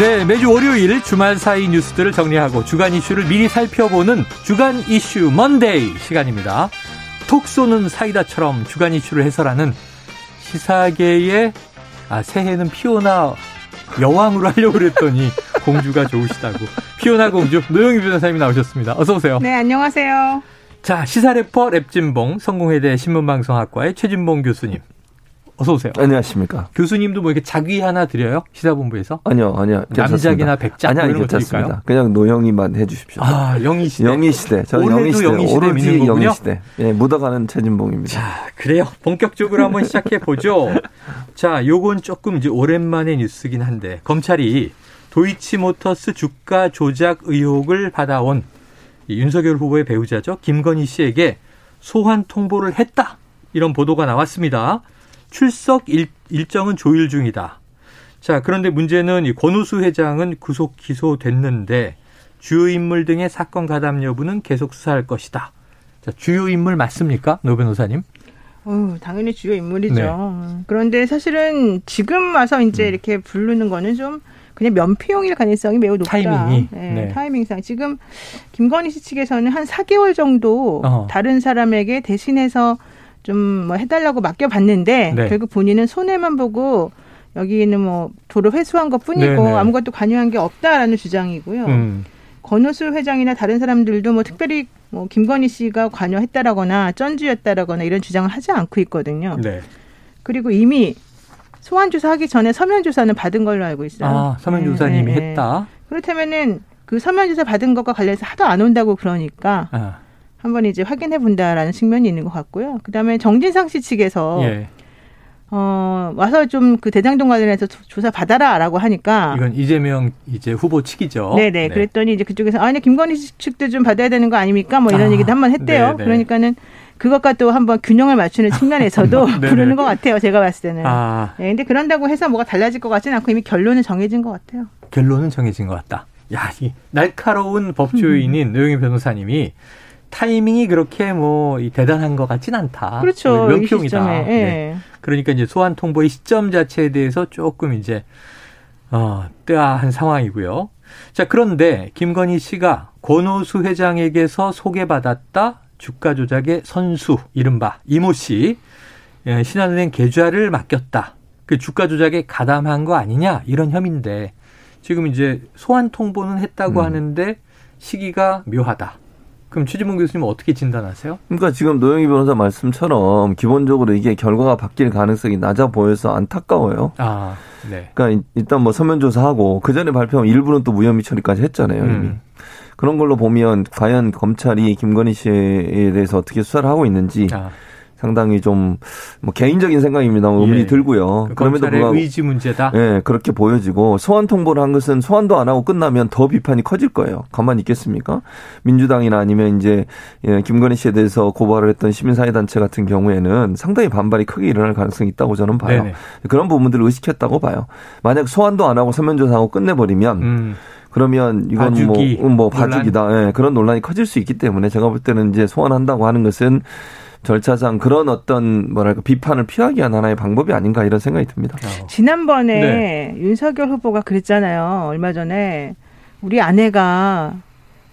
네, 매주 월요일 주말 사이 뉴스들을 정리하고 주간 이슈를 미리 살펴보는 주간 이슈 먼데이 시간입니다. 톡 쏘는 사이다처럼 주간 이슈를 해설하는 시사계의 아, 새해는 피오나 여왕으로 하려고 그랬더니 공주가 좋으시다고. 피오나 공주 노영희 변호사님이 나오셨습니다. 어서 오세요. 네, 안녕하세요. 자, 시사래퍼 랩진봉 성공회대 신문방송학과의 최진봉 교수님. 어서 오세요. 안녕하십니까. 교수님도 뭐 이렇게 자기 하나 드려요? 시사본부에서? 아니요, 아니요. 남작이나 백작 아니요, 이런 거 괜찮습니다. 그냥 노영이만 해주십시오. 아, 영희 시대. 영희 시대. 올해도 영희 시대. 영희 시대 오로지? 영희 시대. 예, 묻어가는 최진봉입니다. 자, 그래요. 본격적으로 한번 시작해 보죠. 자, 요건 조금 이제 오랜만의 뉴스긴 한데 검찰이 도이치모터스 주가 조작 의혹을 받아온 이 윤석열 후보의 배우자죠. 김건희 씨에게 소환 통보를 했다. 이런 보도가 나왔습니다. 출석 일, 일정은 조율 중이다. 자, 그런데 문제는 이 권오수 회장은 구속 기소됐는데 주요 인물 등의 사건 가담 여부는 계속 수사할 것이다. 자, 주요 인물 맞습니까? 노 변호사님? 어, 당연히 주요 인물이죠. 네. 그런데 사실은 지금 와서 이제 음. 이렇게 부르는 거는 좀 그냥 면피용일 가능성이 매우 높다. 타이밍이? 네, 네. 타이밍상 지금 김건희 씨 측에서는 한 4개월 정도 어허. 다른 사람에게 대신해서 좀 뭐 해달라고 맡겨봤는데 네. 결국 본인은 손해만 보고 여기는 뭐 도로 회수한 것 뿐이고 네 네. 아무것도 관여한 게 없다라는 주장이고요. 음. 권오수 회장이나 다른 사람들도 뭐 특별히 뭐 김건희 씨가 관여했다라거나 쩐주였다라거나 이런 주장을 하지 않고 있거든요. 네. 그리고 이미 소환 조사하기 전에 서면 조사는 받은 걸로 알고 있어요. 아, 서면 네, 조사님이 네, 네. 했다. 그렇다면은 그 서면 조사 받은 것과 관련해서 하도 안 온다고 그러니까 아, 한번 이제 확인해 본다라는 측면이 있는 것 같고요. 그다음에 정진상 씨 측에서 예. 어 와서 좀 그 대장동 관련해서 조- 조사 받아라라고 하니까 이건 이재명 이제 후보 측이죠. 아. 네네. 그랬더니 이제 그쪽에서 아니 김건희 씨 측도 좀 받아야 되는 거 아닙니까? 뭐 이런 아, 얘기도 한번 했대요. 네네. 그러니까는 그것과 또 한번 균형을 맞추는 측면에서도 네네. 부르는 것 같아요. 제가 봤을 때는. 아, 네, 근데 그런다고 해서 뭐가 달라질 것 같지는 않고 이미 결론은 정해진 것 같아요. 결론은 정해진 것 같다. 야, 이 날카로운 법조인인 노영희 변호사님이 타이밍이 그렇게 뭐이 대단한 것 같진 않다. 그렇죠. 뭐이 명평이다. 시점에. 예. 네. 그러니까 이제 소환 통보의 시점 자체에 대해서 조금 이제 어, 뜨아한 상황이고요. 자, 그런데 김건희 씨가 권오수 회장에게서 소개받았다 주가 조작의 선수 이른바 이모 씨 예, 신한은행 계좌를 맡겼다. 그 주가 조작에 가담한 거 아니냐 이런 혐의인데 지금 이제 소환 통보는 했다고 음. 하는데 시기가 묘하다. 그럼 최지봉 교수님은 어떻게 진단하세요? 그러니까 지금 노영희 변호사 말씀처럼 기본적으로 이게 결과가 바뀔 가능성이 낮아 보여서 안타까워요. 아, 네. 그러니까 일단 뭐 서면 조사하고 그 전에 발표한 일부는 또 무혐의 처리까지 했잖아요. 이미. 음. 그런 걸로 보면 과연 검찰이 김건희 씨에 대해서 어떻게 수사를 하고 있는지 아, 상당히 좀 뭐 개인적인 생각입니다만 의문이 예. 들고요. 그 그럼에도 불구하고 의지 문제다. 예, 그렇게 보여지고 소환 통보를 한 것은 소환도 안 하고 끝나면 더 비판이 커질 거예요. 가만히 있겠습니까? 민주당이나 아니면 이제 예, 김건희 씨에 대해서 고발을 했던 시민사회 단체 같은 경우에는 상당히 반발이 크게 일어날 가능성이 있다고 저는 봐요. 네네. 그런 부분들을 의식했다고 봐요. 만약 소환도 안 하고 서면조사하고 끝내버리면 음, 그러면 이건 봐주기 뭐, 음, 뭐 논란. 봐주기다. 예, 그런 논란이 커질 수 있기 때문에 제가 볼 때는 이제 소환한다고 하는 것은 절차상 그런 어떤 뭐랄까 비판을 피하기 위한 하나의 방법이 아닌가 이런 생각이 듭니다. 어. 지난번에 네. 윤석열 후보가 그랬잖아요. 얼마 전에 우리 아내가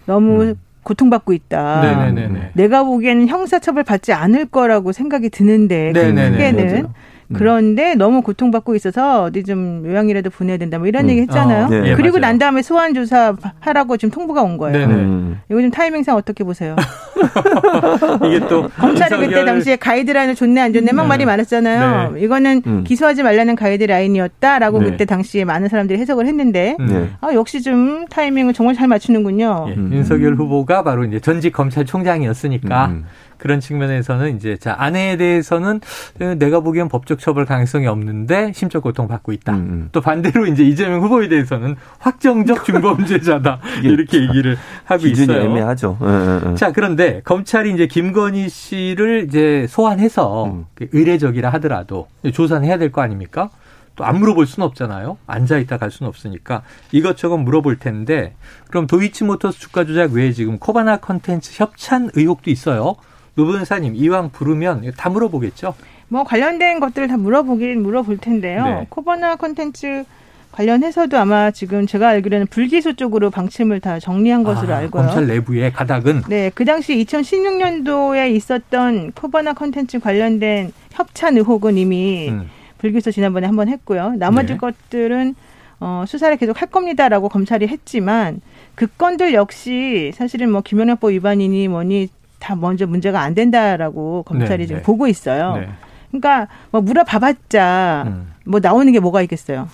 너무 음. 고통받고 있다. 네네네네. 내가 보기에는 형사처벌 받지 않을 거라고 생각이 드는데 네네네. 크게는 맞아요. 음. 그런데 너무 고통받고 있어서 어디 좀 요양이라도 보내야 된다 뭐 이런 음. 얘기 했잖아요. 어, 네, 그리고 맞아요. 난 다음에 소환 조사 하라고 지금 통보가 온 거예요. 네네. 음. 이거 좀 타이밍상 어떻게 보세요? 이게 또 검찰이 윤석열- 그때 당시에 가이드라인을 좋네 안 좋네 막 네. 말이 많았잖아요. 이거는 음. 기소하지 말라는 가이드라인이었다라고 네. 그때 당시에 많은 사람들이 해석을 했는데 음. 네. 아, 역시 좀 타이밍을 정말 잘 맞추는군요. 예, 음. 윤석열 후보가 바로 이제 전직 검찰총장이었으니까 음. 그런 측면에서는 이제 자 아내에 대해서는 어, 내가 보기엔 법적 처벌 가능성이 없는데 심적 고통 받고 있다. 음, 음. 또 반대로 이제 이재명 후보에 대해서는 확정적 중범죄자다 이게 이렇게 얘기를 하고 기준이 있어요. 애매하죠. 예, 예, 예. 자 그런데 검찰이 이제 김건희 씨를 이제 소환해서 음. 그 의례적이라 하더라도 조사는 해야 될 거 아닙니까? 또안 물어볼 수는 없잖아요. 앉아 있다 갈 수는 없으니까 이것저것 물어볼 텐데 그럼 도이치모터스 주가 조작 외에 지금 코바나 컨텐츠 협찬 의혹도 있어요. 노 변호사님 이왕 부르면 다 물어보겠죠. 뭐 관련된 것들을 다 물어보긴 물어볼 텐데요. 네. 코바나 콘텐츠 관련해서도 아마 지금 제가 알기로는 불기소 쪽으로 방침을 다 정리한 것으로 아, 알고요. 검찰 내부의 가닥은 네, 그 당시 2016년도에 있었던 코바나 콘텐츠 관련된 협찬 의혹은 이미 음, 불기소 지난번에 한번 했고요. 나머지 네. 것들은 어, 수사를 계속 할 겁니다라고 검찰이 했지만 그 건들 역시 사실은 뭐 김영란법 위반이니 뭐니 다 먼저 문제가 안 된다라고 검찰이 네, 지금 네. 보고 있어요. 네. 그러니까 뭐 물어봐봤자 음. 뭐 나오는 게 뭐가 있겠어요.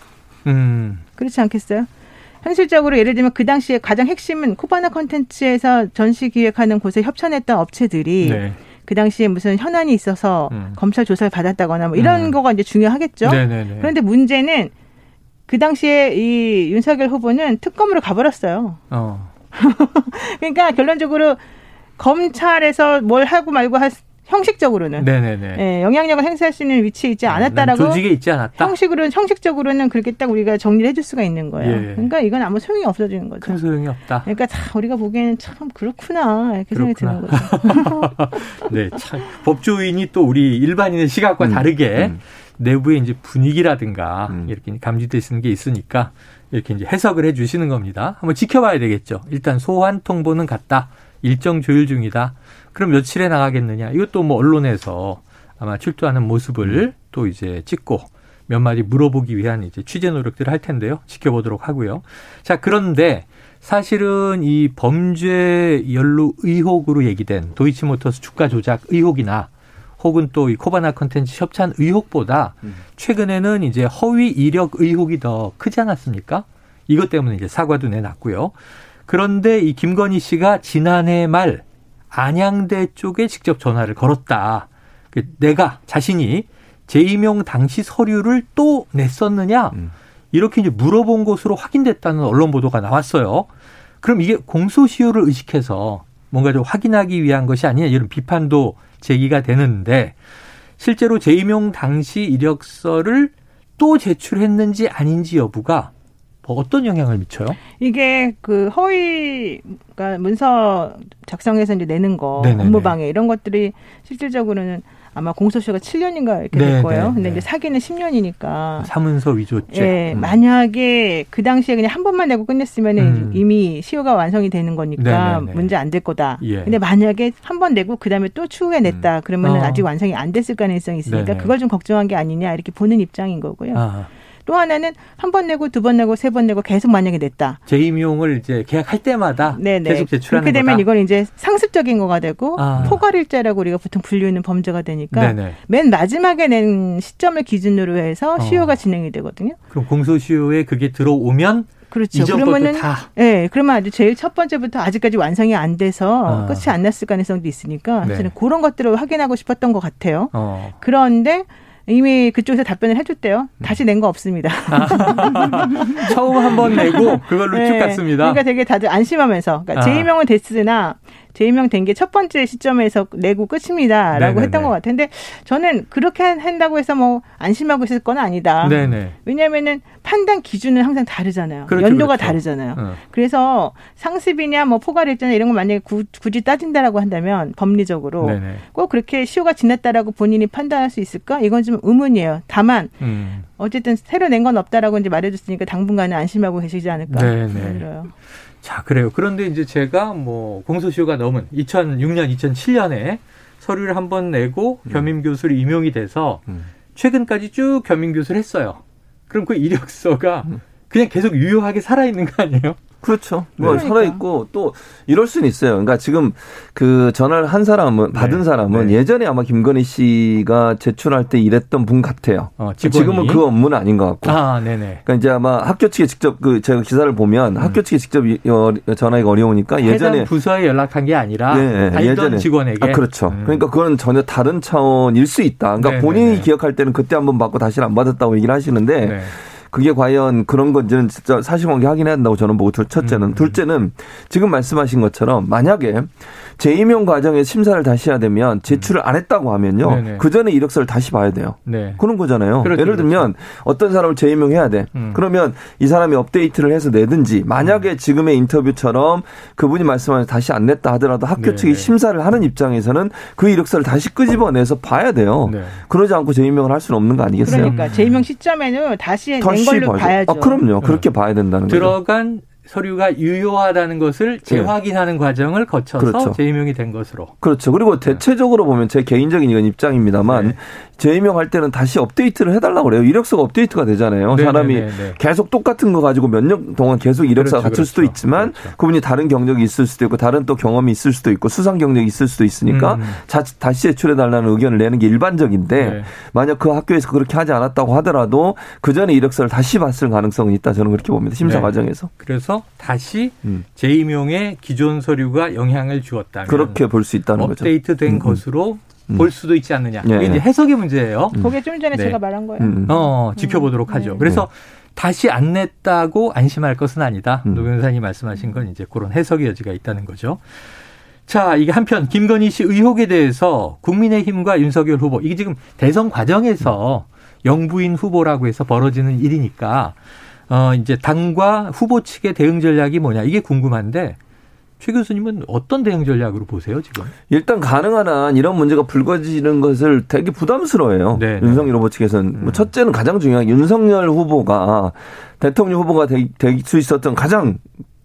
음, 그렇지 않겠어요? 현실적으로 예를 들면 그 당시에 가장 핵심은 코바나 컨텐츠에서 전시 기획하는 곳에 협찬했던 업체들이 네. 그 당시에 무슨 현안이 있어서 음. 검찰 조사를 받았다거나 뭐 이런 음. 거가 이제 중요하겠죠. 네네네. 그런데 문제는 그 당시에 이 윤석열 후보는 특검으로 가버렸어요. 어. 그러니까 결론적으로 검찰에서 뭘 하고 말고 할 형식적으로는 네네네. 예, 영향력을 행사할 수 있는 위치에 있지 난 않았다라고 조직에 있지 않았다. 형식으로는 형식적으로는 그렇게 딱 우리가 정리를 해줄 수가 있는 거예요. 예. 그러니까 이건 아무 소용이 없어지는 거죠. 큰 소용이 없다. 그러니까 다 우리가 보기에는 참 그렇구나 이렇게 생각이 드는. 거죠. 네, 참 법조인이 또 우리 일반인의 시각과 음, 다르게 음. 내부의 이제 분위기라든가 음. 이렇게 감지되시는 게 있으니까 이렇게 이제 해석을 해 주시는 겁니다. 한번 지켜봐야 되겠죠. 일단 소환 통보는 갔다. 일정 조율 중이다. 그럼 며칠에 나가겠느냐? 이것도 뭐 언론에서 아마 출두하는 모습을 또 이제 찍고 몇 마디 물어보기 위한 이제 취재 노력들을 할 텐데요. 지켜보도록 하고요. 자, 그런데 사실은 이 범죄 연루 의혹으로 얘기된 도이치모터스 주가 조작 의혹이나 혹은 또 이 코바나 컨텐츠 협찬 의혹보다 음. 최근에는 이제 허위 이력 의혹이 더 크지 않았습니까? 이것 때문에 이제 사과도 내놨고요. 그런데 이 김건희 씨가 지난해 말 안양대 쪽에 직접 전화를 걸었다. 그 내가 자신이 재임용 당시 서류를 또 냈었느냐? 음. 이렇게 이제 물어본 것으로 확인됐다는 언론 보도가 나왔어요. 그럼 이게 공소시효를 의식해서 뭔가 좀 확인하기 위한 것이 아니냐 이런 비판도 제기가 되는데 실제로 재임용 당시 이력서를 또 제출했는지 아닌지 여부가 뭐 어떤 영향을 미쳐요? 이게 그 허위 그러니까 문서 작성해서 이제 내는 거 네네네. 업무방해 이런 것들이 실질적으로는 아마 공소시효가 7년인가 이렇게 네, 될 거예요. 네, 근데 네. 이제 사기는 10년이니까. 사문서 위조죄. 예, 음. 만약에 그 당시에 그냥 한 번만 내고 끝냈으면 은 음. 이미 시효가 완성이 되는 거니까 네네네. 문제 안 될 거다. 예. 근데 만약에 한 번 내고 그 다음에 또 추후에 냈다. 그러면 어. 은 아직 완성이 안 됐을 가능성이 있으니까 네네. 그걸 좀 걱정한 게 아니냐 이렇게 보는 입장인 거고요. 아, 또 하나는 한 번 내고 두 번 내고 세 번 내고 계속 만약에 냈다. 재임용을 이제 계약할 때마다 네네. 계속 제출하는 그렇게 되면 거다. 이건 이제 상습적인 거가 되고 아. 포괄일자라고 우리가 보통 분류하는 범죄가 되니까 네네. 맨 마지막에 낸 시점을 기준으로 해서 어. 시효가 진행이 되거든요. 그럼 공소시효에 그게 들어오면 그렇죠. 그러면은 다 예, 그러면 아주 제일 첫 번째부터 아직까지 완성이 안 돼서 아. 끝이 안 났을 가능성도 있으니까 네. 저는 그런 것들을 확인하고 싶었던 것 같아요. 어. 그런데 이미 그쪽에서 답변을 해줬대요. 다시 낸 거 없습니다. 처음 한 번 내고 그걸로 쭉 네. 갔습니다. 그러니까 되게 다들 안심하면서 그러니까 아. 재임명은 됐으나 재임명 된 게 첫 번째 시점에서 내고 끝입니다라고 네네네. 했던 것 같은데 저는 그렇게 한다고 해서 뭐 안심하고 있을 건 아니다. 네네. 왜냐하면은 판단 기준은 항상 다르잖아요. 그렇죠, 연도가 그렇죠. 다르잖아요. 어. 그래서 상습이냐 뭐 포괄일자냐 이런 거 만약에 구, 굳이 따진다라고 한다면 법리적으로 네네. 꼭 그렇게 시효가 지났다라고 본인이 판단할 수 있을까? 이건 좀 의문이에요. 다만 음. 어쨌든 새로 낸 건 없다라고 이제 말해줬으니까 당분간은 안심하고 계시지 않을까 네네. 들어요. 자, 그래요. 그런데 이제 제가 뭐 공소시효가 넘은 2006년, 2007년에 서류를 한 번 내고 겸임 교수로 임용이 돼서 음. 최근까지 쭉 겸임 교수를 했어요. 그럼 그 이력서가 음. 그냥 계속 유효하게 살아있는 거 아니에요? 그렇죠. 뭐 그러니까. 살아 있고 또 이럴 수는 있어요. 그러니까 지금 그 전화를 한 사람은 받은 네. 사람은 네. 예전에 아마 김건희 씨가 제출할 때 일했던 분 같아요. 어. 지금은 그 업무는 아닌 것 같고. 아, 네네. 그러니까 이제 아마 학교 측에 직접 그 제가 기사를 보면 학교 측에 직접 이- 어, 전화가 어려우니까 예전에 부서에 연락한 게 아니라 네, 알던 예전에. 직원에게. 아, 그렇죠. 음. 그러니까 그건 전혀 다른 차원일 수 있다. 그러니까 네, 본인이 네, 네. 기억할 때는 그때 한번 받고 다시는 안 받았다고 얘기를 하시는데 네. 그게 과연 그런 건지는 진짜 사실관계 확인해야 한다고 저는 보고 둘- 첫째는 음. 둘째는 지금 말씀하신 것처럼 만약에 재임용 과정에 심사를 다시 해야 되면 제출을 안 했다고 하면요 음. 네네. 그 전에 이력서를 다시 봐야 돼요. 네. 그런 거잖아요. 그렇죠, 예를 들면 어떤 사람을 재임용해야 돼. 음. 그러면 이 사람이 업데이트를 해서 내든지 만약에 음. 지금의 인터뷰처럼 그분이 말씀하신 다시 안 냈다 하더라도 학교 네네. 측이 심사를 하는 입장에서는 그 이력서를 다시 끄집어내서 봐야 돼요. 네. 그러지 않고 재임용을 할 수는 없는 거 아니겠어요? 그러니까 재임용 시점에는 다시 낸 다시 걸로 봐야죠. 봐야죠. 아, 그럼요. 그렇게 봐야 된다는 거죠. 들어간 서류가 유효하다는 것을 재확인하는 과정을 거쳐서 네. 그렇죠. 재임용이 된 것으로. 그렇죠. 그리고 대체적으로 보면 제 개인적인 이건 입장입니다만 네. 재임용할 때는 다시 업데이트를 해달라고 그래요. 이력서가 업데이트가 되잖아요. 네, 사람이 네, 네, 네. 계속 똑같은 거 가지고 몇 년 동안 계속 이력서가 그렇죠, 수도 그렇죠. 있지만 그렇죠. 그분이 다른 경력이 있을 수도 있고 다른 또 경험이 있을 수도 있고 수상 경력이 있을 수도 있으니까 음. 자, 다시 제출해달라는 의견을 내는 게 일반적인데 네. 만약 그 학교에서 그렇게 하지 않았다고 하더라도 그 전에 이력서를 다시 봤을 가능성은 있다. 저는 그렇게 봅니다. 심사 네. 과정에서. 그래서 다시 음. 재임용에 기존 서류가 영향을 주었다면 그렇게 볼 수 있다는 거죠. 업데이트된 음, 음. 것으로 음. 볼 수도 있지 않느냐. 예, 이게 이제 예. 해석의 문제예요. 그게 좀 전에 네. 제가 말한 거예요. 음. 어, 지켜보도록 하죠. 네. 그래서 다시 안 냈다고 안심할 것은 아니다. 음. 노 변호사님 말씀하신 건 이제 그런 해석의 여지가 있다는 거죠. 자, 이게 한편 김건희 씨 의혹에 대해서 국민의힘과 윤석열 후보 이게 지금 대선 과정에서 영부인 후보라고 해서 벌어지는 일이니까 어 이제 당과 후보 측의 대응 전략이 뭐냐 이게 궁금한데 최 교수님은 어떤 대응 전략으로 보세요 지금? 일단 가능한 한 이런 문제가 불거지는 것을 되게 부담스러워해요. 네, 네. 윤석열 후보 측에서는. 뭐 음. 첫째는 가장 중요한 게 윤석열 후보가 대통령 후보가 될 수 있었던 가장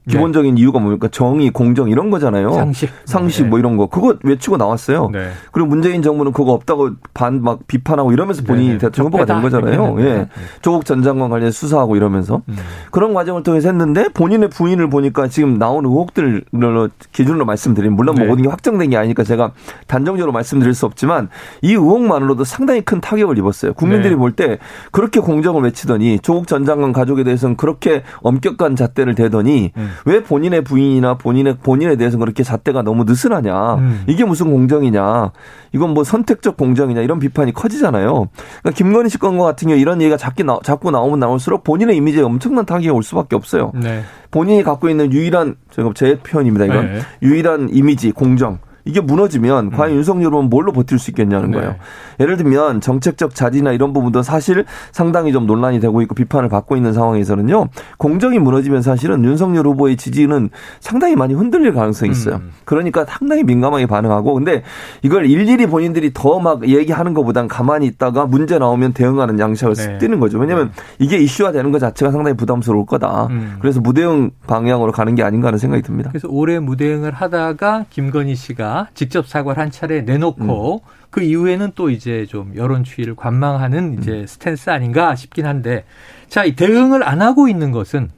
기본적인 이유가 뭡니까? 정의, 공정 이런 거잖아요. 네. 상식. 상식 네. 뭐 이런 거. 그거 외치고 나왔어요. 네. 그리고 문재인 정부는 그거 없다고 반 막 비판하고 이러면서 본인이 네네. 대통령 후보가 된. 거잖아요. 예. 조국 전 장관 관련 수사하고 이러면서. 음. 그런 과정을 통해서 했는데 본인의 부인을 보니까 지금 나온 의혹들로 기준으로 말씀드리면 물론 뭐 네. 모든 게 확정된 게 아니니까 제가 단정적으로 말씀드릴 수 없지만 이 의혹만으로도 상당히 큰 타격을 입었어요. 국민들이 네. 볼때 그렇게 공정을 외치더니 조국 전 장관 가족에 대해서는 그렇게 엄격한 잣대를 대더니 음. 왜 본인의 부인이나 본인의 본인에 대해서 그렇게 잣대가 너무 느슨하냐 음. 이게 무슨 공정이냐 이건 뭐 선택적 공정이냐 이런 비판이 커지잖아요. 그러니까 김건희 씨 건과 같은 경우 이런 얘기가 자꾸, 나, 자꾸 나오면 나올수록 본인의 이미지에 엄청난 타격이 올 수밖에 없어요. 네. 본인이 갖고 있는 유일한 제가 제 표현입니다. 이건 네. 유일한 이미지 공정 이게 무너지면 과연 윤석열 후보는 뭘로 버틸 수 있겠냐는 거예요. 네. 예를 들면 정책적 자리나 이런 부분도 사실 상당히 좀 논란이 되고 있고 비판을 받고 있는 상황에서는요. 공정이 무너지면 사실은 윤석열 후보의 지지는 상당히 많이 흔들릴 가능성이 있어요. 음. 그러니까 상당히 민감하게 반응하고 근데 이걸 일일이 본인들이 더 막 얘기하는 것보단 가만히 있다가 문제 나오면 대응하는 양식을 네. 띄는 거죠. 왜냐하면 이게 이슈화 되는 것 자체가 상당히 부담스러울 거다. 음. 그래서 무대응 방향으로 가는 게 아닌가 하는 생각이 듭니다. 그래서 올해 무대응을 하다가 김건희 씨가 직접 사과를 한 차례 내놓고 그 이후에는 또 이제 좀 여론 추이를 관망하는 이제 스탠스 아닌가 싶긴 한데 자, 이 대응을 안 하고 있는 것은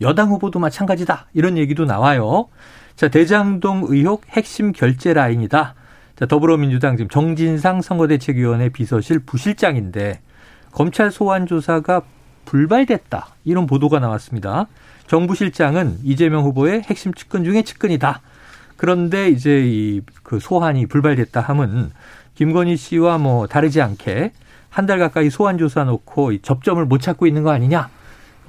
여당 후보도 마찬가지다. 이런 얘기도 나와요. 자, 대장동 의혹 핵심 결제 라인이다. 자, 더불어민주당 지금 정진상 선거대책위원회 비서실 부실장인데 검찰 소환 조사가 불발됐다. 이런 보도가 나왔습니다. 정부 실장은 이재명 후보의 핵심 측근 중에 측근이다. 그런데 이제 이 그 소환이 불발됐다 함은 김건희 씨와 뭐 다르지 않게 한 달 가까이 소환 조사 놓고 이 접점을 못 찾고 있는 거 아니냐?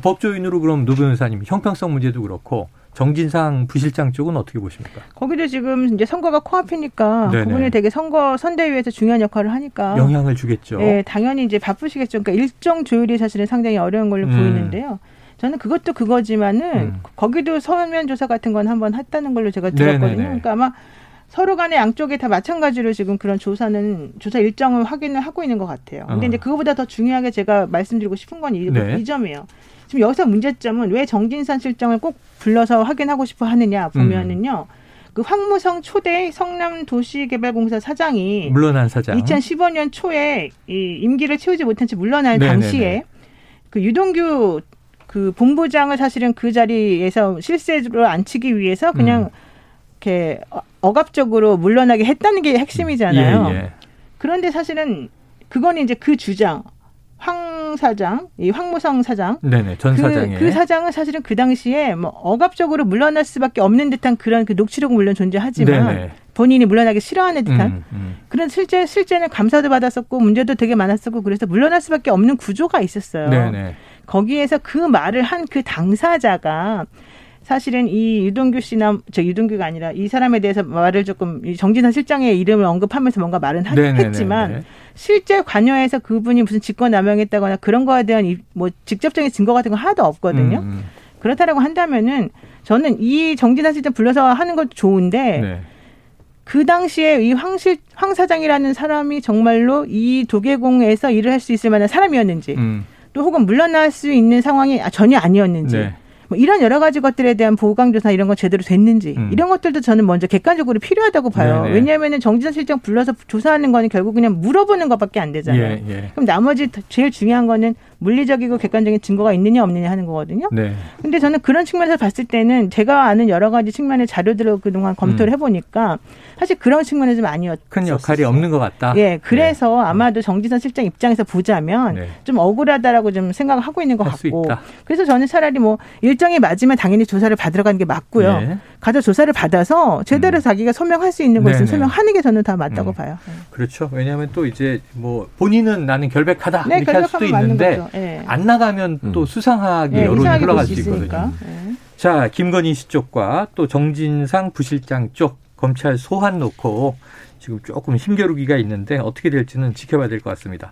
법조인으로 그럼 노 변호사님 형평성 문제도 그렇고 정진상 부실장 쪽은 어떻게 보십니까? 거기도 지금 이제 선거가 코앞이니까 네네. 그분이 되게 선거 선대위에서 중요한 역할을 하니까 영향을 주겠죠. 예, 당연히 이제 바쁘시겠죠. 그러니까 일정 조율이 사실은 상당히 어려운 걸로 음. 보이는데요. 저는 그것도 그거지만은 음. 거기도 서면 조사 같은 건 한번 했다는 걸로 제가 들었거든요. 네네네. 그러니까 아마 서로 간에 양쪽에 다 마찬가지로 지금 그런 조사는 조사 일정을 확인을 하고 있는 것 같아요. 근데 어. 이제 그거보다 더 중요하게 제가 말씀드리고 싶은 건 이 네. 점이에요. 지금 여기서 문제점은 왜 정진산 실장을 꼭 불러서 확인하고 싶어 하느냐 보면은요. 그 황무성 초대 성남도시개발공사 사장이 물러난 사장. 2015년 초에 이 임기를 채우지 못한 채 물러날 네네네. 당시에 그 유동규 그 본부장을 사실은 그 자리에서 실세로 앉히기 위해서 그냥 음. 이렇게 억압적으로 물러나게 했다는 게 핵심이잖아요. 예, 예. 그런데 사실은 그건 이제 그 주장 황 사장, 이 황무성 사장, 네네 전 그, 사장의 그 사장은 사실은 그 당시에 뭐 억압적으로 물러날 수밖에 없는 듯한 그런 그 녹취록은 물론 존재하지만 네네. 본인이 물러나기 싫어하는 듯한 음, 음. 그런 실제 실제는 감사도 받았었고 문제도 되게 많았었고 그래서 물러날 수밖에 없는 구조가 있었어요. 네네. 거기에서 그 말을 한 그 당사자가 사실은 이 유동규 씨나 저 유동규가 아니라 이 사람에 대해서 말을 조금 정진선 실장의 이름을 언급하면서 뭔가 말은 하, 했지만 실제 관여해서 그분이 무슨 직권남용했다거나 그런 거에 대한 뭐 직접적인 증거 같은 거 하나도 없거든요. 음. 음. 그렇다라고 한다면은 저는 이 정진선 실장 불러서 하는 것도 좋은데 네. 그 당시에 이 황실 황 사장이라는 사람이 정말로 이 도계공에서 일을 할 수 있을 만한 사람이었는지 음. 또 혹은 물러날 수 있는 상황이 전혀 아니었는지 네. 뭐 이런 여러 가지 것들에 대한 보강 조사 이런 거 제대로 됐는지 음. 이런 것들도 저는 먼저 객관적으로 필요하다고 봐요. 네네. 왜냐하면 정진선 실장 불러서 조사하는 거는 결국 그냥 물어보는 것밖에 안 되잖아요. 예, 예. 그럼 나머지 제일 중요한 거는 물리적이고 객관적인 증거가 있느냐 없느냐 하는 거거든요. 네. 근데 저는 그런 측면에서 봤을 때는 제가 아는 여러 가지 측면의 자료들을 그동안 검토를 음. 해보니까 사실 그런 측면에 좀 아니었. 큰 역할이 없는 것 같다. 예, 그래서 네. 아마도 정지선 실장 입장에서 보자면 네. 좀 억울하다라고 좀 생각을 하고 있는 것 같고. 그래서 저는 차라리 뭐 일정이 맞으면 당연히 조사를 받으러 가는 게 맞고요. 네. 가서 조사를 받아서 제대로 음. 자기가 소명할 수 있는 것을 소명하는 게 저는 다 맞다고 음. 봐요. 네. 그렇죠. 왜냐하면 또 이제 뭐 본인은 나는 결백하다 네, 이렇게 할 수도 있는데 네. 안 나가면 또 음. 수상하게 네, 여론이 흘러갈 수 있거든요. 네. 자, 김건희 씨 쪽과 또 정진상 부실장 쪽 검찰 소환 놓고 지금 조금 힘겨루기가 있는데 어떻게 될지는 지켜봐야 될 것 같습니다.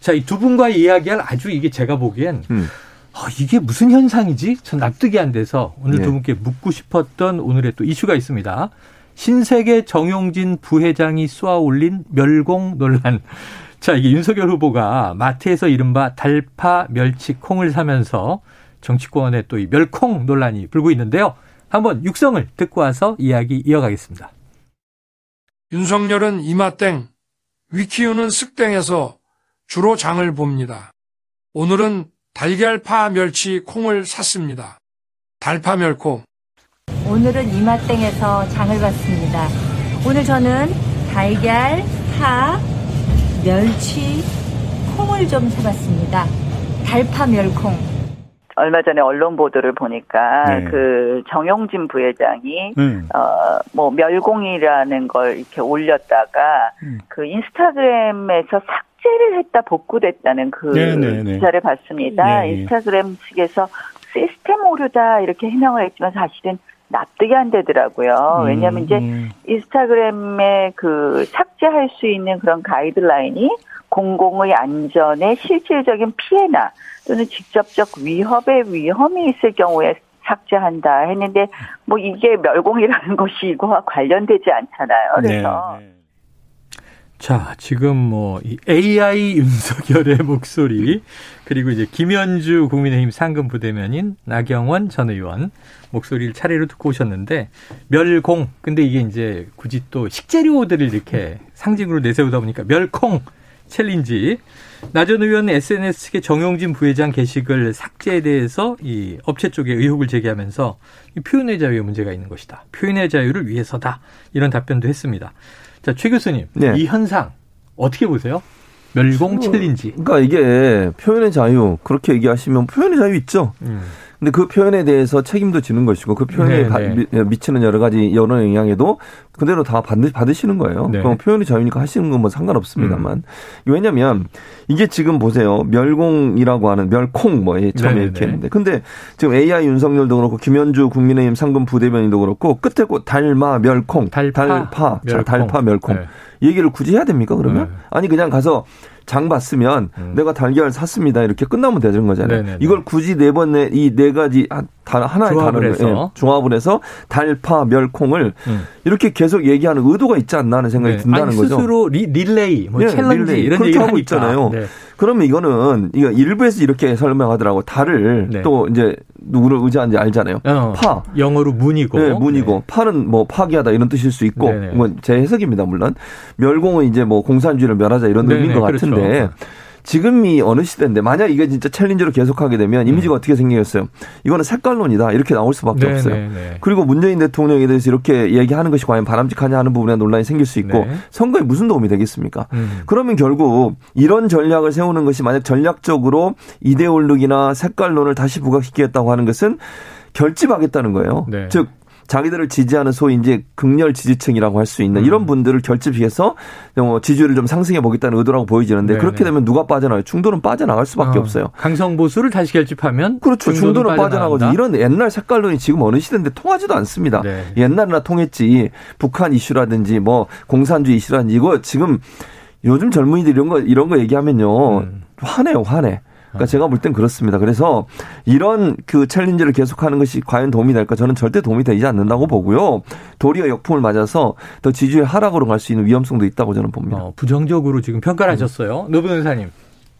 자, 이 두 분과 이야기할 아주 이게 제가 보기엔 음. 아, 이게 무슨 현상이지? 전 납득이 안 돼서 오늘 네. 두 분께 묻고 싶었던 오늘의 또 이슈가 있습니다. 신세계 정용진 부회장이 쏘아 올린 멸공 논란. 자, 이게 윤석열 후보가 마트에서 이른바 달파 멸치 콩을 사면서 정치권에 또 이 멸콩 논란이 불고 있는데요. 한번 육성을 듣고 와서 이야기 이어가겠습니다. 윤석열은 이마땡, 위키우는 쓱땡에서 주로 장을 봅니다. 오늘은 달걀파 멸치 콩을 샀습니다. 달파 멸콩. 오늘은 이마땡에서 장을 봤습니다. 오늘 저는 달걀, 파, 멸치, 콩을 좀 사봤습니다. 달파 멸콩. 얼마 전에 언론 보도를 보니까 네. 그 정용진 부회장이 음. 어뭐 멸공이라는 걸 이렇게 올렸다가 음. 그 인스타그램에서 삭 제를 했다 복구됐다는 그 네네네. 네, 네. 기사를 봤습니다. 네, 네. 인스타그램 측에서 시스템 오류다 이렇게 해명을 했지만 사실은 납득이 안 되더라고요. 음, 왜냐하면 이제 음. 인스타그램에 그 삭제할 수 있는 그런 가이드라인이 공공의 안전에 실질적인 피해나 또는 직접적 위협의 위험이 있을 경우에 삭제한다 했는데 뭐 이게 멸공이라는 것이 이거와 관련되지 않잖아요. 그래서 네, 네. 자, 지금 뭐, 이 AI 윤석열의 목소리, 그리고 이제 김현주 국민의힘 상근 부대변인 나경원 전 의원 목소리를 차례로 듣고 오셨는데, 멸공. 근데 이게 이제 굳이 또 식재료들을 이렇게 상징으로 내세우다 보니까 멸콩 챌린지. 나 전 의원은 SNS 측의 정용진 부회장 게시글 삭제에 대해서 이 업체 쪽에 의혹을 제기하면서 표현의 자유에 문제가 있는 것이다. 표현의 자유를 위해서다. 이런 답변도 했습니다. 자, 최 교수님. 네. 이 현상 어떻게 보세요? 멸공 챌린지. 그러니까 이게 표현의 자유 그렇게 얘기하시면 표현의 자유 있죠. 음. 근데 그 표현에 대해서 책임도 지는 것이고 그 표현에 네, 네. 미치는 여러 가지 여러 영향에도 그대로 다 받으, 받으시는 거예요. 네. 그럼 표현의 자유니까 하시는 건 뭐 상관없습니다만. 음. 왜냐면 이게 지금 보세요. 멸공이라고 하는 멸콩 뭐 처음에 네, 이렇게 네. 했는데. 근데 지금 AI 윤석열도 그렇고 김현주 국민의힘 상근 부대변인도 그렇고 끝에 꼭 달파 멸콩 달파, 달파 멸콩. 달파 멸콩 네. 얘기를 굳이 해야 됩니까 그러면? 아니 그냥 가서 장 봤으면 음. 내가 달걀 샀습니다 이렇게 끝나면 되는 거잖아요. 네네네. 이걸 굳이 네 번에 이 네 가지 하나의 단어를 해서. 예, 조합을 해서 달파 멸콩을 음. 이렇게 계속 얘기하는 의도가 있지 않나 하는 생각이 네. 든다는 아니, 거죠. 스스로 리, 릴레이, 뭐 네, 챌린지 릴레이. 이런 얘기를 하고 있잖아요. 네. 그러면 이거는 이거 일부에서 이렇게 설명하더라고 달을 네. 또 이제 누구를 의미하는지 알잖아요. 어, 파 영어로 문이고 네, 문이고 네. 파는 뭐 파기하다 이런 뜻일 수 있고 뭐제 해석입니다 물론 멸공은 이제 뭐 공산주의를 멸하자 이런 의미인 것 그렇 죠. 같은데 지금 이 어느 시대인데 만약 이게 진짜 챌린저로 계속하게 되면 이미지가 음. 어떻게 생기겠어요? 이거는 색깔론이다 이렇게 나올 수밖에 네, 없어요. 네, 네. 그리고 문재인 대통령에 대해서 이렇게 얘기하는 것이 과연 바람직하냐 하는 부분에 논란이 생길 수 있고 네. 선거에 무슨 도움이 되겠습니까? 음. 그러면 결국 이런 전략을 세우는 것이 만약 전략적으로 이데올로기나 색깔론을 다시 부각시키겠다고 하는 것은 결집하겠다는 거예요. 네. 즉 자기들을 지지하는 소위 이제 극렬 지지층이라고 할 수 있는 음. 이런 분들을 결집해서 뭐 지지율을 좀 상승해 보겠다는 의도라고 보이지는데 네네. 그렇게 되면 누가 빠져나가요? 중도는 빠져나갈 수밖에 어. 없어요. 강성 보수를 다시 결집하면 그렇죠. 중도는 빠져나가죠. 이런 옛날 색깔론이 지금 어느 시대인데 통하지도 않습니다. 네. 옛날이나 통했지 북한 이슈라든지 뭐 공산주의 이슈라든지 이거 지금 요즘 젊은이들 이런 거 이런 거 얘기하면요 음. 화내요 화내. 그러니까 제가 볼 땐 그렇습니다. 그래서 이런 그 챌린지를 계속하는 것이 과연 도움이 될까? 저는 절대 도움이 되지 않는다고 보고요. 도리어 역풍을 맞아서 더 지지율 하락으로 갈 수 있는 위험성도 있다고 저는 봅니다. 어, 부정적으로 지금 평가를 하셨어요. 노부 변호사님.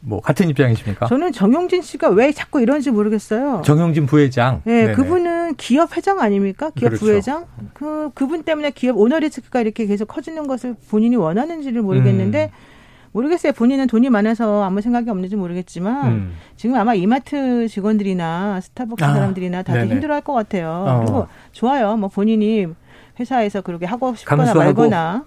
뭐 같은 입장이십니까? 저는 정용진 씨가 왜 자꾸 이런지 모르겠어요. 정용진 부회장. 네, 네네. 그분은 기업 회장 아닙니까? 기업 그렇죠. 부회장. 그 그분 때문에 기업 오너리스크가 이렇게 계속 커지는 것을 본인이 원하는지를 모르겠는데 음. 모르겠어요. 본인은 돈이 많아서 아무 생각이 없는지 모르겠지만 음. 지금 아마 이마트 직원들이나 스타벅스 아, 사람들이나 다들 네네. 힘들어할 것 같아요. 어. 그리고 좋아요. 뭐 본인이 회사에서 그렇게 하고 싶거나 감수하고. 말거나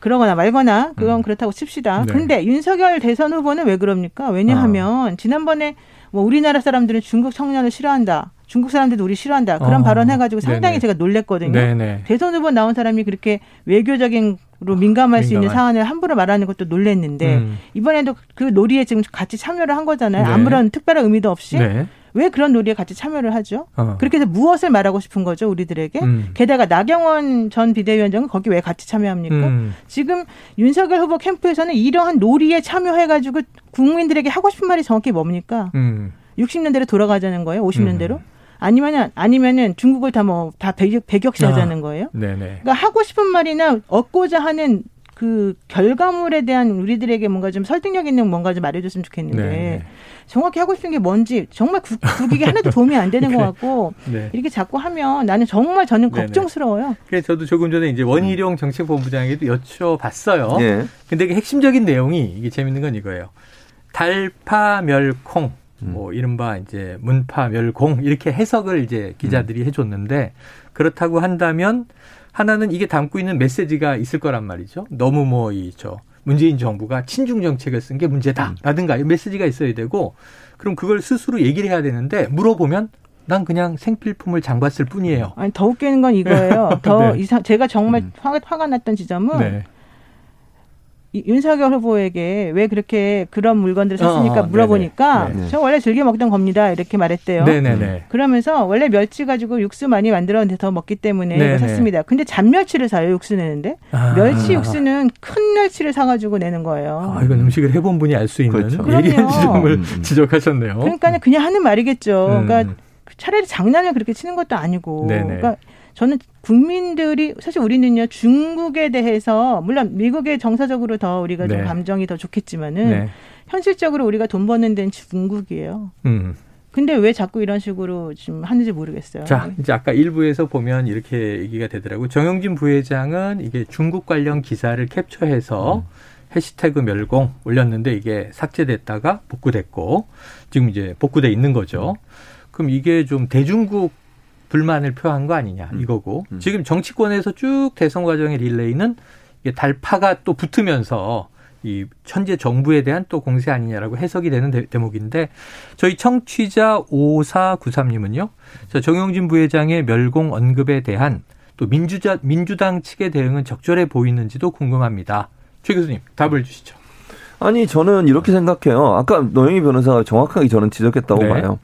그러거나 말거나 그건 음. 그렇다고 칩시다. 네. 근데 윤석열 대선 후보는 왜 그럽니까? 왜냐하면 어. 지난번에 뭐 우리나라 사람들은 중국 청년을 싫어한다. 중국 사람들도 우리 싫어한다. 그런 어. 발언 해가지고 상당히 네네. 제가 놀랬거든요. 네네. 대선 후보 나온 사람이 그렇게 외교적인 로 민감할 민감한. 수 있는 사안을 함부로 말하는 것도 놀랬는데 음. 이번에도 그 놀이에 지금 같이 참여를 한 거잖아요. 네. 아무런 특별한 의미도 없이 네. 왜 그런 놀이에 같이 참여를 하죠? 어. 그렇게 해서 무엇을 말하고 싶은 거죠, 우리들에게? 음. 게다가 나경원 전 비대위원장은 거기 왜 같이 참여합니까? 음. 지금 윤석열 후보 캠프에서는 이러한 놀이에 참여해가지고 국민들에게 하고 싶은 말이 정확히 뭡니까? 음. 60년대로 돌아가자는 거예요, 50년대로? 아니면은 아니면은 중국을 다 뭐다 뭐, 배격, 시 하자는 아, 거예요. 네네. 그러니까 하고 싶은 말이나 얻고자 하는 그 결과물에 대한 우리들에게 뭔가 좀 설득력 있는 뭔가 좀 말해줬으면 좋겠는데 네네. 정확히 하고 싶은 게 뭔지 정말 국, 국익이 하나도 도움이 안 되는 것 같고 네. 이렇게 자꾸 하면 나는 정말 저는 걱정스러워요. 그래서 저도 조금 전에 이제 원희룡 정책본부장에게도 여쭤봤어요. 네. 근데 그 핵심적인 내용이 이게 재밌는 건 이거예요. 달파 멸콩 음. 뭐 이른바 이제 문파 멸공 이렇게 해석을 이제 기자들이 음. 해줬는데 그렇다고 한다면 하나는 이게 담고 있는 메시지가 있을 거란 말이죠. 너무 뭐 이 저 문재인 정부가 친중 정책을 쓴 게 문제다라든가 이 메시지가 있어야 되고 그럼 그걸 스스로 얘기를 해야 되는데 물어보면 난 그냥 생필품을 잠갔을 뿐이에요. 아니 더 웃기는 건 이거예요. 더 네. 이상 제가 정말 음. 화가, 화가 났던 지점은 네. 윤석열 후보에게 왜 그렇게 그런 물건들을 샀습니까? 어, 물어보니까 네네. 저 원래 즐겨 먹던 겁니다. 이렇게 말했대요. 네네네. 그러면서 원래 멸치 가지고 육수 많이 만들어서 먹기 때문에 네네. 샀습니다. 근데 잔멸치를 사요 육수 내는데 아. 멸치 육수는 큰 멸치를 사가지고 내는 거예요. 아, 이건 음식을 해본 분이 알 수 있는 그렇죠. 예리한 지점을 음. 지적하셨네요. 그러니까 그냥 하는 말이겠죠. 음. 그러니까 차라리 장난을 그렇게 치는 것도 아니고. 네네. 그러니까 저는 국민들이 사실 우리는요 중국에 대해서 물론 미국에 정서적으로 더 우리가 네. 좀 감정이 더 좋겠지만은 네. 현실적으로 우리가 돈 버는 데는 중국이에요. 음. 근데 왜 자꾸 이런 식으로 지금 하는지 모르겠어요. 자, 이제 아까 일부에서 보면 이렇게 얘기가 되더라고요. 정영진 부회장은 이게 중국 관련 기사를 캡처해서 음. 해시태그 멸공 올렸는데 이게 삭제됐다가 복구됐고 지금 이제 복구돼 있는 거죠. 그럼 이게 좀 대중국 불만을 표한 거 아니냐 음. 이거고 음. 지금 정치권에서 쭉 대선 과정의 릴레이는 이게 달파가 또 붙으면서 이 현재 정부에 대한 또 공세 아니냐라고 해석이 되는 대, 목인데 저희 청취자 5493님은요. 자, 정영진 부회장의 멸공 언급에 대한 또 민주자 민주당 측의 대응은 적절해 보이는지도 궁금합니다. 최 교수님 답을 주시죠. 아니 저는 이렇게 생각해요. 아까 노영희 변호사가 정확하게 저는 지적했다고 네. 봐요.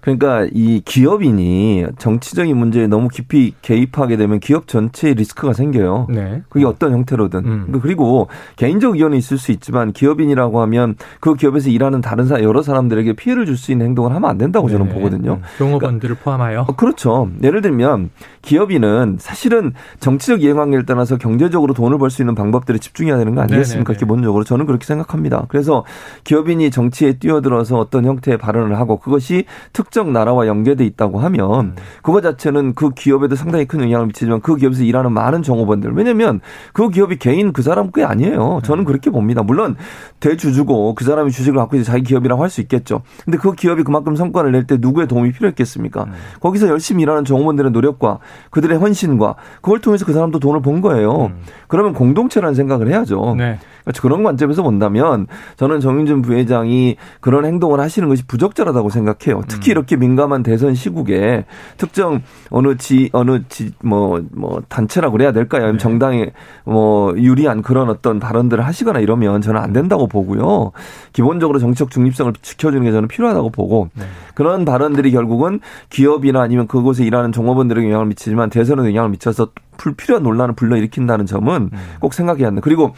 그러니까 이 기업인이 정치적인 문제에 너무 깊이 개입하게 되면 기업 전체의 리스크가 생겨요. 네. 그게 어떤 형태로든. 음. 그리고 개인적 의견은 있을 수 있지만 기업인이라고 하면 그 기업에서 일하는 다른 사 여러 사람들에게 피해를 줄 수 있는 행동을 하면 안 된다고 저는 네. 보거든요. 음. 종업원들을 그러니까, 포함하여. 어, 그렇죠. 예를 들면 기업인은 사실은 정치적 이해관계를 떠나서 경제적으로 돈을 벌 수 있는 방법들에 집중해야 되는 거 아니겠습니까? 네네네. 기본적으로 저는 그렇게 생각합니다. 그래서 기업인이 정치에 뛰어들어서 어떤 형태의 발언을 하고 그것이 특 특정 나라와 연계돼 있다고 하면 음. 그거 자체는 그 기업에도 상당히 큰 영향을 미치지만 그 기업에서 일하는 많은 종업원들 왜냐면 그 기업이 개인 그 사람 게 아니에요. 저는 음. 그렇게 봅니다. 물론 대주주고 그 사람이 주식을 갖고 이제 자기 기업이라고 할 수 있겠죠. 근데 그 기업이 그만큼 성과를 낼 때 누구의 도움이 필요했겠습니까? 음. 거기서 열심히 일하는 종업원들의 노력과 그들의 헌신과 그걸 통해서 그 사람도 돈을 번 거예요. 음. 그러면 공동체라는 생각을 해야죠. 네. 그러니까 그런 관점에서 본다면 저는 정윤준 부회장이 그런 행동을 하시는 것이 부적절하다고 생각해요. 특히 음. 이렇게 민감한 대선 시국에 특정 어느 지 어느 지뭐뭐 뭐 단체라고 그래야 될까요? 네. 정당에 뭐 유리한 그런 어떤 발언들을 하시거나 이러면 저는 안 된다고 보고요. 기본적으로 정치적 중립성을 지켜주는 게 저는 필요하다고 보고 네. 그런 발언들이 결국은 기업이나 아니면 그곳에 일하는 종업원들에게 영향을 미치지만 대선에 영향을 미쳐서 불필요한 논란을 불러일으킨다는 점은 음. 꼭 생각해야 한다. 그리고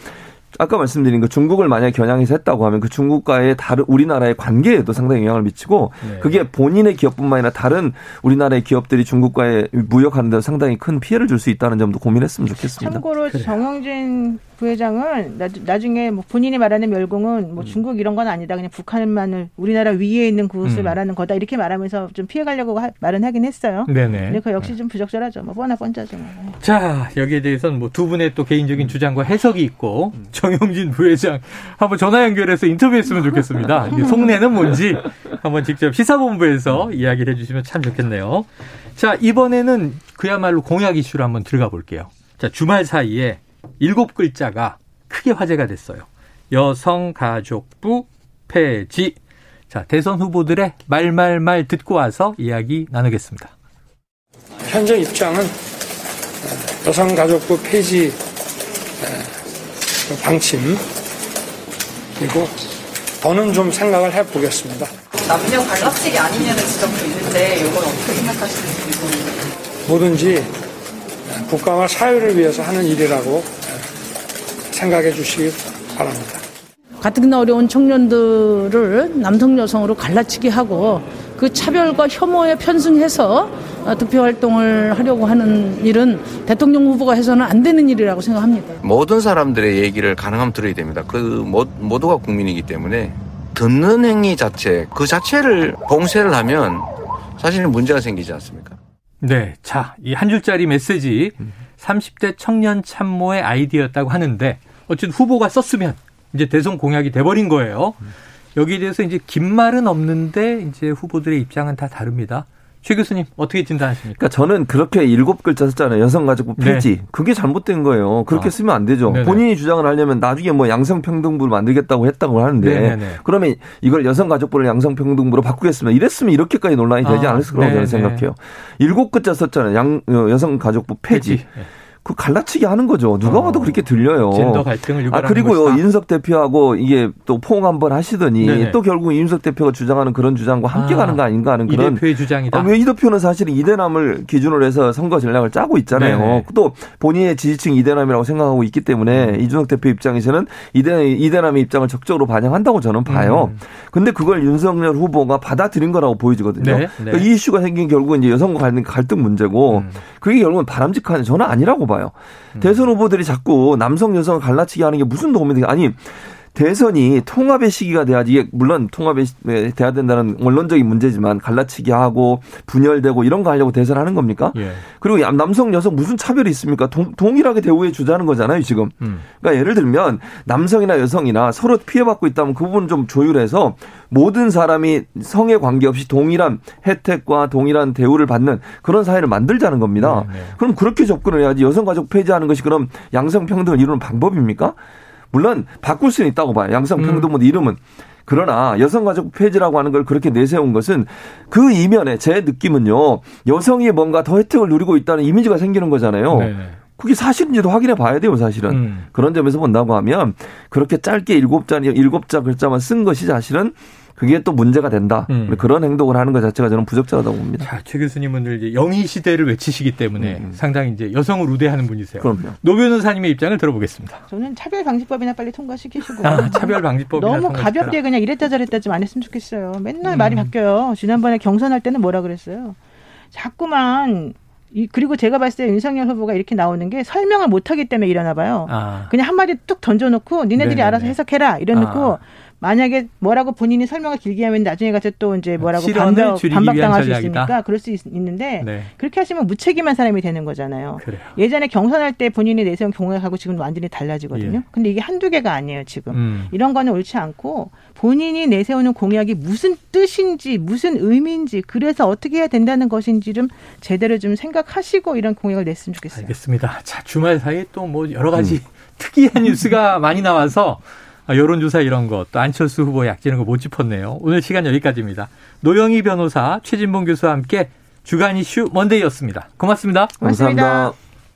아까 말씀드린 그 중국을 만약에 겨냥해서 했다고 하면 그 중국과의 다른 우리나라의 관계에도 상당히 영향을 미치고 네. 그게 본인의 기업뿐만 아니라 다른 우리나라의 기업들이 중국과의 무역하는 데 상당히 큰 피해를 줄 수 있다는 점도 고민했으면 좋겠습니다. 참고로 그래. 정영진 부회장은 나 중에 뭐 본인이 말하는 멸공은 뭐 음. 중국 이런 건 아니다. 그냥 북한만을 우리나라 위에 있는 그것을 음. 말하는 거다. 이렇게 말하면서 좀 피해가려고 하, 말은 하긴 했어요. 네네. 근데 그 역시 좀 부적절하죠. 뭐 뻔하 뻔짜죠. 뭐. 자 여기에 대해서는 뭐 두 분의 또 개인적인 주장과 해석이 있고 음. 정영진 부회장 한번 전화 연결해서 인터뷰했으면 좋겠습니다. 속내는 뭔지 한번 직접 시사본부에서 이야기를 해주시면 참 좋겠네요. 자 이번에는 그야말로 공약 이슈로 한번 들어가 볼게요. 자 주말 사이에 일곱 글자가 크게 화제가 됐어요. 여성가족부 폐지. 자, 대선 후보들의 말말말 듣고 와서 이야기 나누겠습니다. 현재 입장은 여성가족부 폐지 방침 그리고 더는 좀 생각을 해보겠습니다. 남녀 갈라치기 아니냐는 지적도 있는데 이건 어떻게 생각하시는지 뭐든지 국가와 사회를 위해서 하는 일이라고 생각해 주시기 바랍니다. 가뜩이나 어려운 청년들을 남성 여성으로 갈라치기 하고 그 차별과 혐오에 편승해서 득표 활동을 하려고 하는 일은 대통령 후보가 해서는 안 되는 일이라고 생각합니다. 모든 사람들의 얘기를 가능하면 들어야 됩니다. 그 모두가 국민이기 때문에 듣는 행위 자체 그 자체를 봉쇄를 하면 사실은 문제가 생기지 않습니까? 네. 자, 이 한 줄짜리 메시지 30대 청년 참모의 아이디어였다고 하는데 어쨌든 후보가 썼으면 이제 대선 공약이 돼버린 거예요. 여기에 대해서 이제 긴 말은 없는데 이제 후보들의 입장은 다 다릅니다. 최 교수님 어떻게 진단하십니까? 그러니까 저는 그렇게 일곱 글자 썼잖아요. 여성가족부 네. 폐지. 네. 그게 잘못된 거예요. 그렇게 아. 쓰면 안 되죠. 네네. 본인이 주장을 하려면 나중에 뭐 양성평등부를 만들겠다고 했다고 하는데 네네네. 그러면 이걸 여성가족부를 양성평등부로 바꾸겠습니다. 이랬으면 이렇게까지 논란이 되지 아. 않았을 거라고 저는 생각해요. 일곱 글자 썼잖아요. 양, 어, 여성가족부 폐지. 폐지. 네. 그 갈라치기 하는 거죠. 누가 어. 봐도 그렇게 들려요. 젠더 갈등을 유발하는 아 그리고요 것이다. 인석 대표하고 이게 또 포옹 한번 하시더니 네네. 또 결국 이윤석 대표가 주장하는 그런 주장과 함께 아. 가는 거 아닌가 하는 그런 이 대표의 주장이다. 아, 왜이 대표는 사실은 이대남을 기준으로 해서 선거 전략을 짜고 있잖아요. 네네. 또 본인의 지지층 이대남이라고 생각하고 있기 때문에 음. 이준석 대표 입장에서는 이대 이대남의 입장을 적극적으로 반영한다고 저는 봐요. 음. 근데 그걸 윤석열 후보가 받아들인 거라고 보여지거든요. 네. 그러니까 이 이슈가 생긴 결국은 이제 여성과 갈등 갈등 문제고 음. 그게 결국은 바람직한 저는 아니라고 봐요. 음. 대선 후보들이 자꾸 남성 여성을 갈라치기 하는 게 무슨 도움이 되게 아니 대선이 통합의 시기가 돼야지 이게 물론 통합에 돼야 된다는 원론적인 문제지만 갈라치기 하고 분열되고 이런 거 하려고 대선하는 겁니까? 예. 그리고 남성 여성 무슨 차별이 있습니까? 동, 일하게 대우해 주자는 거잖아요 지금. 음. 그러니까 예를 들면 남성이나 여성이나 서로 피해받고 있다면 그 부분 좀 조율해서 모든 사람이 성에 관계없이 동일한 혜택과 동일한 대우를 받는 그런 사회를 만들자는 겁니다. 네, 네. 그럼 그렇게 접근을 해야지 여성가족 폐지하는 것이 그럼 양성평등을 이루는 방법입니까? 물론 바꿀 수는 있다고 봐요. 양성평등부 음. 이름은. 그러나 여성가족 폐지라고 하는 걸 그렇게 내세운 것은 그 이면에 제 느낌은요. 여성이 뭔가 더 혜택을 누리고 있다는 이미지가 생기는 거잖아요. 네 그게 사실인지도 확인해 봐야 돼요, 사실은. 음. 그런 점에서 본다고 하면 그렇게 짧게 일곱 자, 일곱 자 글자만 쓴 것이 사실은 그게 또 문제가 된다. 음. 그런 행동을 하는 것 자체가 저는 부적절하다고 봅니다. 자, 최 교수님은 이제 영희 시대를 외치시기 때문에 음. 상당히 이제 여성을 우대하는 분이세요. 그럼요. 노 변호사님의 입장을 들어보겠습니다. 저는 차별 방지법이나 빨리 통과시키시고 아, 차별 방지법 너무 가볍게 그냥 이랬다 저랬다 좀 안 했으면 좋겠어요. 맨날 음. 말이 바뀌어요. 지난번에 경선할 때는 뭐라 그랬어요. 자꾸만 이, 그리고 제가 봤을 때 윤석열 후보가 이렇게 나오는 게 설명을 못하기 때문에 일어나 봐요. 아. 그냥 한마디 뚝 던져놓고 니네들이 네네네. 알아서 해석해라 이래놓고 아. 만약에 뭐라고 본인이 설명을 길게 하면 나중에 가서 또 이제 뭐라고 반박, 반박당할 수 있으니까 그럴 수 있, 는데 네. 그렇게 하시면 무책임한 사람이 되는 거잖아요. 그래요. 예전에 경선할 때 본인이 내세운 공약하고 지금 완전히 달라지거든요. 예. 근데 이게 한두 개가 아니에요, 지금. 음. 이런 거는 옳지 않고 본인이 내세우는 공약이 무슨 뜻인지 무슨 의미인지 그래서 어떻게 해야 된다는 것인지 좀 제대로 좀 생각하시고 이런 공약을 냈으면 좋겠어요. 알겠습니다. 자, 주말 사이에 또 뭐 여러 가지 음. 특이한 뉴스가 많이 나와서 아, 여론조사 이런 것, 또 안철수 후보 약지는 거 못 짚었네요. 오늘 시간 여기까지입니다. 노영희 변호사, 최진봉 교수와 함께 주간 이슈 먼데이였습니다. 고맙습니다. 고맙습니다. 감사합니다.